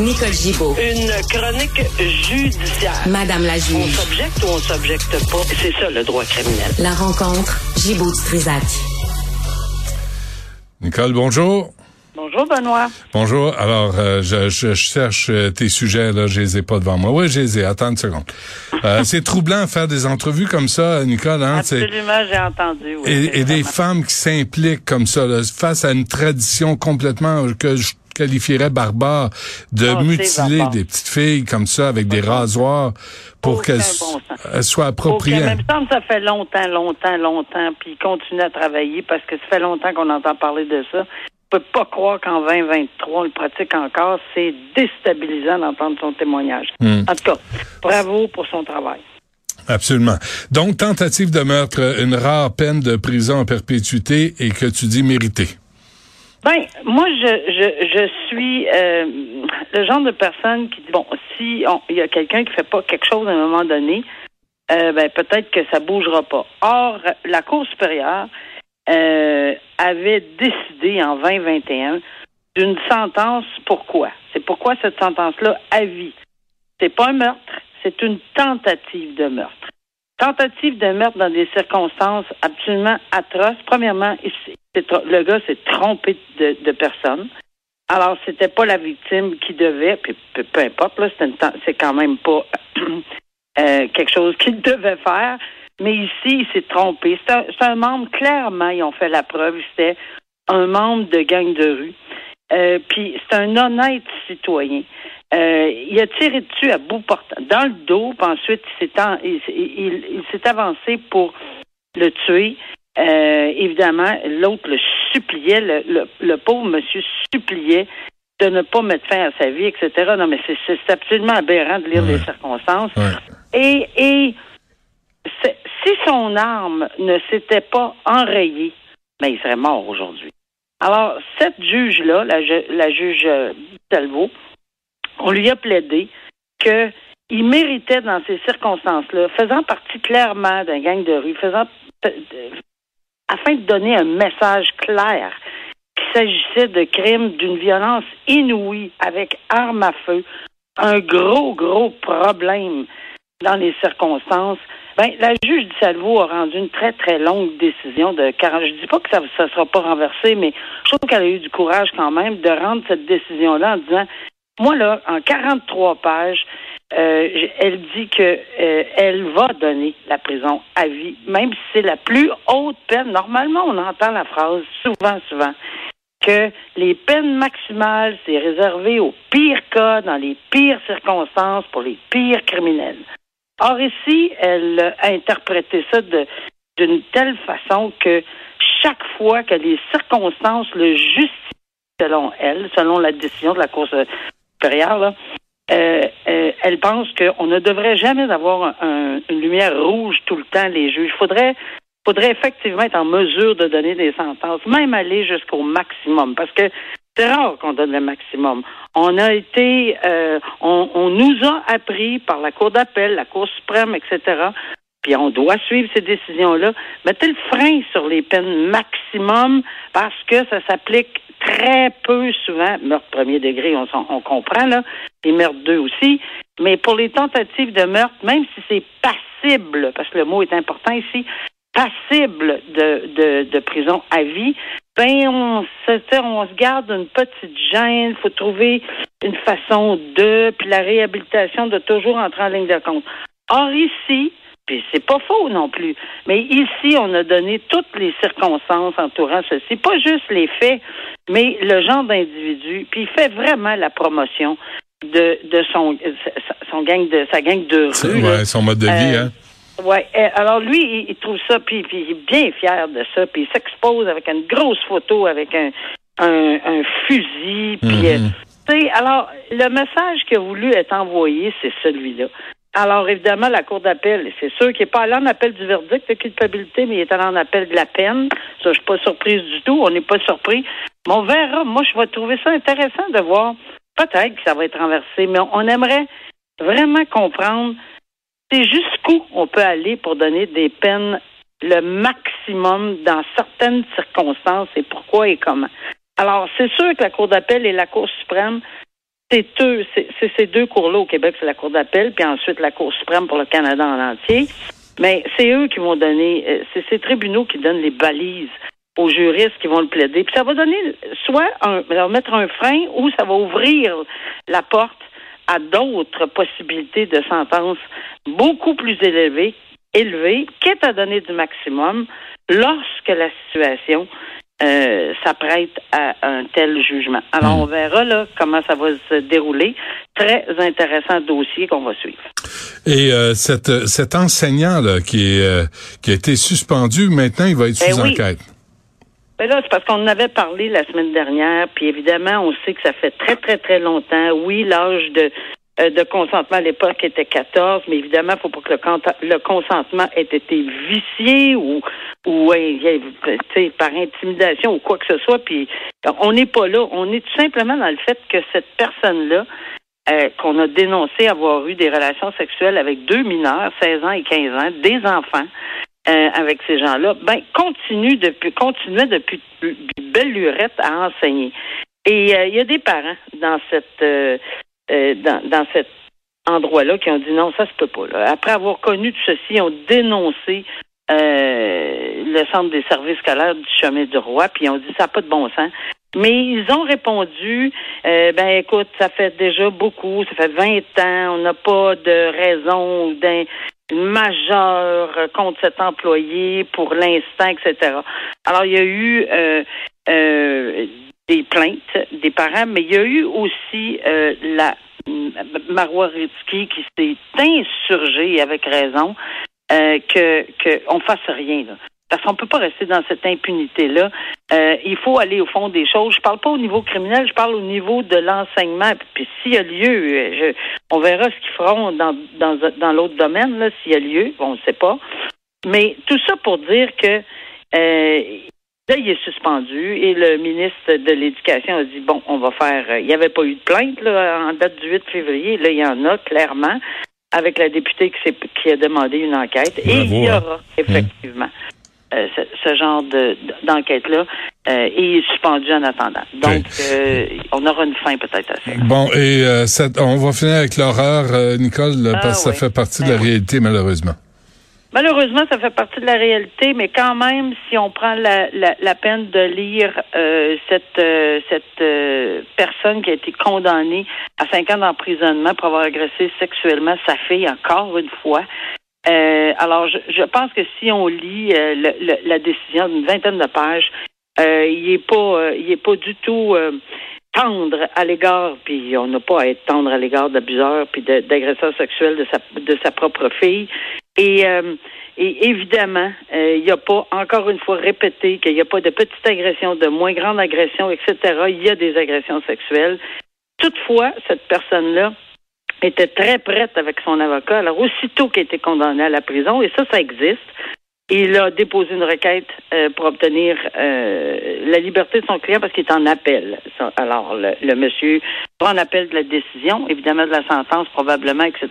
Nicole Gibaud. Une chronique judiciaire. Madame la On juge. s'objecte ou on s'objecte pas. C'est ça le droit criminel. La rencontre, Gibaud-Strisac. Nicole, bonjour. Bonjour Benoît. Bonjour. Alors, euh, je, je- je cherche euh, tes sujets, là, je les ai pas devant moi. Oui, je les ai. Attends une seconde. Euh, c'est troublant de faire des entrevues comme ça, Nicole. Hein, Absolument, j'ai entendu. oui, et, et des femmes qui s'impliquent comme ça, là, face à une tradition complètement que je qualifierais barbare de Ah, mutiler barbare. des petites filles comme ça avec des rasoirs pour qu'elles bon soient appropriées. mais il me semble que ça fait longtemps, longtemps, longtemps, puis il continue à travailler parce que ça fait longtemps qu'on entend parler de ça. Je peux pas croire qu'en 2023, on le pratique encore. C'est déstabilisant d'entendre son témoignage. Hmm. En tout cas, bravo pour son travail. Absolument. Donc, tentative de meurtre, une rare peine de prison en perpétuité et que tu dis méritée. Ben, moi, je, je, je suis euh, le genre de personne qui dit bon, si il y a quelqu'un qui fait pas quelque chose à un moment donné, euh, ben peut-être que ça bougera pas. Or, la Cour supérieure euh, avait décidé en 2021 d'une sentence. Pourquoi C'est pourquoi cette sentence-là à vie? C'est pas un meurtre, c'est une tentative de meurtre. Tentative de meurtre dans des circonstances absolument atroces. Premièrement, le gars s'est trompé de, personne. Alors, c'était pas la victime qui devait, puis peu, importe, là, c'est, quand même pas euh, quelque chose qu'il devait faire. Mais ici, il s'est trompé. C'est un, c'est un membre, clairement, ils ont fait la preuve, c'était un membre de gang de rue. Euh, puis c'est un honnête citoyen. Euh, il a tiré dessus à bout portant, dans le dos, puis ensuite il s'est, en- il, il- il s'est avancé pour le tuer. Euh, évidemment, l'autre le suppliait, le, le, le pauvre monsieur suppliait de ne pas mettre fin à sa vie, etc. Non, mais c'est, c'est absolument aberrant de lire Ouais. les circonstances. Ouais. Et, et c'est- si son arme ne s'était pas enrayée, ben, il serait mort aujourd'hui. Alors, cette juge-là, la, la juge Talbot, on lui a plaidé que il méritait dans ces circonstances-là, faisant partie clairement d'un gang de rue, faisant euh, afin de donner un message clair qu'il s'agissait de crimes d'une violence inouïe avec arme à feu, un gros, gros problème dans les circonstances. Ben, la juge du Salvo a rendu une très, très longue décision de 40. Je dis pas que ça ne sera pas renversé, mais je trouve qu'elle a eu du courage quand même de rendre cette décision-là en disant moi, là, en 43 pages, euh, elle dit que euh, elle va donner la prison à vie, même si c'est la plus haute peine. Normalement, on entend la phrase souvent, souvent que les peines maximales, c'est réservé aux pires cas, dans les pires circonstances, pour les pires criminels. Or, ici, elle a interprété ça d'une telle façon que chaque fois que les circonstances le justifient, selon elle, selon la décision de la Cour euh, euh, elle pense qu'on ne devrait jamais avoir un- une lumière rouge tout le temps, les juges. Faudrait faudrait effectivement être en mesure de donner des sentences, même aller jusqu'au maximum, parce que c'est rare qu'on donne le maximum. On a été, euh, on, on nous a appris par la Cour d'appel, la Cour suprême, etc. Puis on doit suivre ces décisions-là. Mettez le frein sur les peines maximum parce que ça s'applique très peu souvent. Meurtre premier degré, on, comprend, là. Les meurtres deux aussi. Mais pour les tentatives de meurtre, même si c'est passible, parce que le mot est important ici, passible de, de, prison à vie, ben on se, garde une petite gêne, faut trouver une façon de, puis la réhabilitation de toujours entrer en ligne de compte. Or ici, puis c'est pas faux non plus, mais ici on a donné toutes les circonstances entourant ceci, pas juste les faits, mais le genre d'individu, puis il fait vraiment la promotion de, de son, son gang de sa gang de rue. ouais, son mode de vie, Euh, hein. Ouais. euh, Alors lui, il, trouve ça, puis, puis il est bien fier de ça, puis il s'expose avec une grosse photo avec un un, un fusil, puis euh, sais, alors, le message qui a voulu être envoyé, c'est celui-là. Alors, évidemment, la Cour d'appel, c'est sûr qu'il n'est pas allé en appel du verdict de culpabilité, mais il est allé en appel de la peine. Ça, je suis pas surprise du tout. On n'est pas surpris. Mais on verra. Moi, je vais trouver ça intéressant de voir. Peut-être que ça va être renversé, mais on aimerait vraiment comprendre c'est jusqu'où on peut aller pour donner des peines le maximum dans certaines circonstances et pourquoi et comment. Alors, c'est sûr que la Cour d'appel et la Cour suprême c'est eux, c'est ces deux cours-là au Québec, c'est la Cour d'appel, puis ensuite la Cour suprême pour le Canada en entier. Mais c'est eux qui vont donner, euh, c'est ces tribunaux qui donnent les balises aux juristes qui vont le plaider. Puis ça va donner soit leur mettre un frein ou ça va ouvrir la porte à d'autres possibilités de sentences beaucoup plus élevées, élevées, quitte à donner du maximum lorsque la situation euh, s'apprête à un tel jugement. Alors, hmm. on verra là comment ça va se dérouler. Très intéressant dossier qu'on va suivre. Et euh, cet, cet enseignant là qui est euh, qui a été suspendu, maintenant il va être ben sous enquête. Ben là, c'est parce qu'on en avait parlé la semaine dernière, puis évidemment, on sait que ça fait très, très, très longtemps. Oui, l'âge de de consentement à l'époque était 14, mais évidemment, il faut pas que le, le, consentement ait été vicié ou, ou par intimidation ou quoi que ce soit. Puis on n'est pas là. On est tout simplement dans le fait que cette personne-là, euh, qu'on a dénoncé avoir eu des relations sexuelles avec deux mineurs, 16 ans et 15 ans, des enfants, euh, avec ces gens-là, ben continue depuis continuait depuis belle lurette à enseigner. Et il y a des parents dans cette euh, dans, dans cet endroit-là qui ont dit non, ça se peut pas. Là. Après avoir connu tout ceci, ils ont dénoncé euh, le centre des services scolaires du chemin du roi, puis ils ont dit ça n'a pas de bon sens. Mais ils ont répondu, euh, ben écoute, ça fait déjà beaucoup, ça fait 20 ans, on n'a pas de raison d'un majeur contre cet employé pour l'instant, etc. Alors, il y a eu euh, euh, des plaintes des parents, mais il y a eu aussi euh, la Marois qui s'est insurgée avec raison euh, que qu'on fasse rien. Là. Parce qu'on peut pas rester dans cette impunité-là. Euh, il faut aller au fond des choses. Je parle pas au niveau criminel, je parle au niveau de l'enseignement. Puis s'il y a lieu, on verra ce qu'ils feront dans, dans, dans l'autre domaine, là, s'il y a lieu, on ne sait pas. Mais tout ça pour dire que euh, Là, il est suspendu et le ministre de l'Éducation a dit bon, on va faire. Euh, il n'y avait pas eu de plainte là, en date du 8 février. Là, il y en a clairement avec la députée qui, qui a demandé une enquête. et il y aura hein. effectivement euh, ce, genre de, d'enquête-là. Euh, et il est suspendu en attendant. Donc, on aura une fin peut-être à ça. Bon, et on va finir avec l'horreur, Nicole, parce que ça ah fait partie de la ben réalité, malheureusement. Malheureusement, ça fait partie de la réalité, mais quand même, si on prend la, la, peine de lire euh, cette euh, cette euh, personne qui a été condamnée à cinq ans d'emprisonnement pour avoir agressé sexuellement sa fille encore une fois. alors, je, je, pense que si on lit la décision d'une vingtaine de pages, il est pas il est pas du tout tendre à l'égard, puis on n'a pas à être tendre à l'égard d'abuseurs puis d'agresseurs sexuels de sa de sa propre fille. Et, euh, et évidemment, euh, il n'y a pas, encore une fois, répété qu'il n'y a pas de petites agressions, de moins grandes agressions, etc. Il y a des agressions sexuelles. Toutefois, cette personne-là était très prête avec son avocat. Alors, aussitôt qu'il a été condamné à la prison, et ça, ça existe, il a déposé une requête euh, pour obtenir la liberté de son client parce qu'il est en appel. Alors, le, le monsieur prend en appel de la décision, évidemment de la sentence probablement, etc.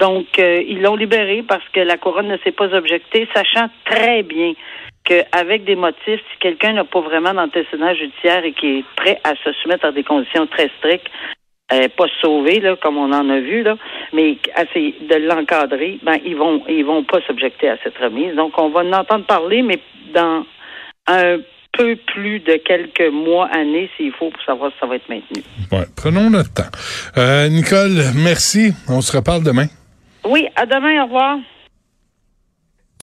Donc, euh, ils l'ont libéré parce que la couronne ne s'est pas objectée, sachant très bien qu'avec des motifs, si quelqu'un n'a pas vraiment d'antécédent judiciaire et qui est prêt à se soumettre à des conditions très strictes, euh, pas sauver là, comme on en a vu là, mais essayer de l'encadrer, ben ils vont ils vont pas s'objecter à cette remise. Donc on va en entendre parler, mais dans un peu plus de quelques mois, années, s'il faut, pour savoir si ça va être maintenu. Ouais, prenons notre temps. Euh, Nicole, merci. On se reparle demain. Oui, à demain, au revoir.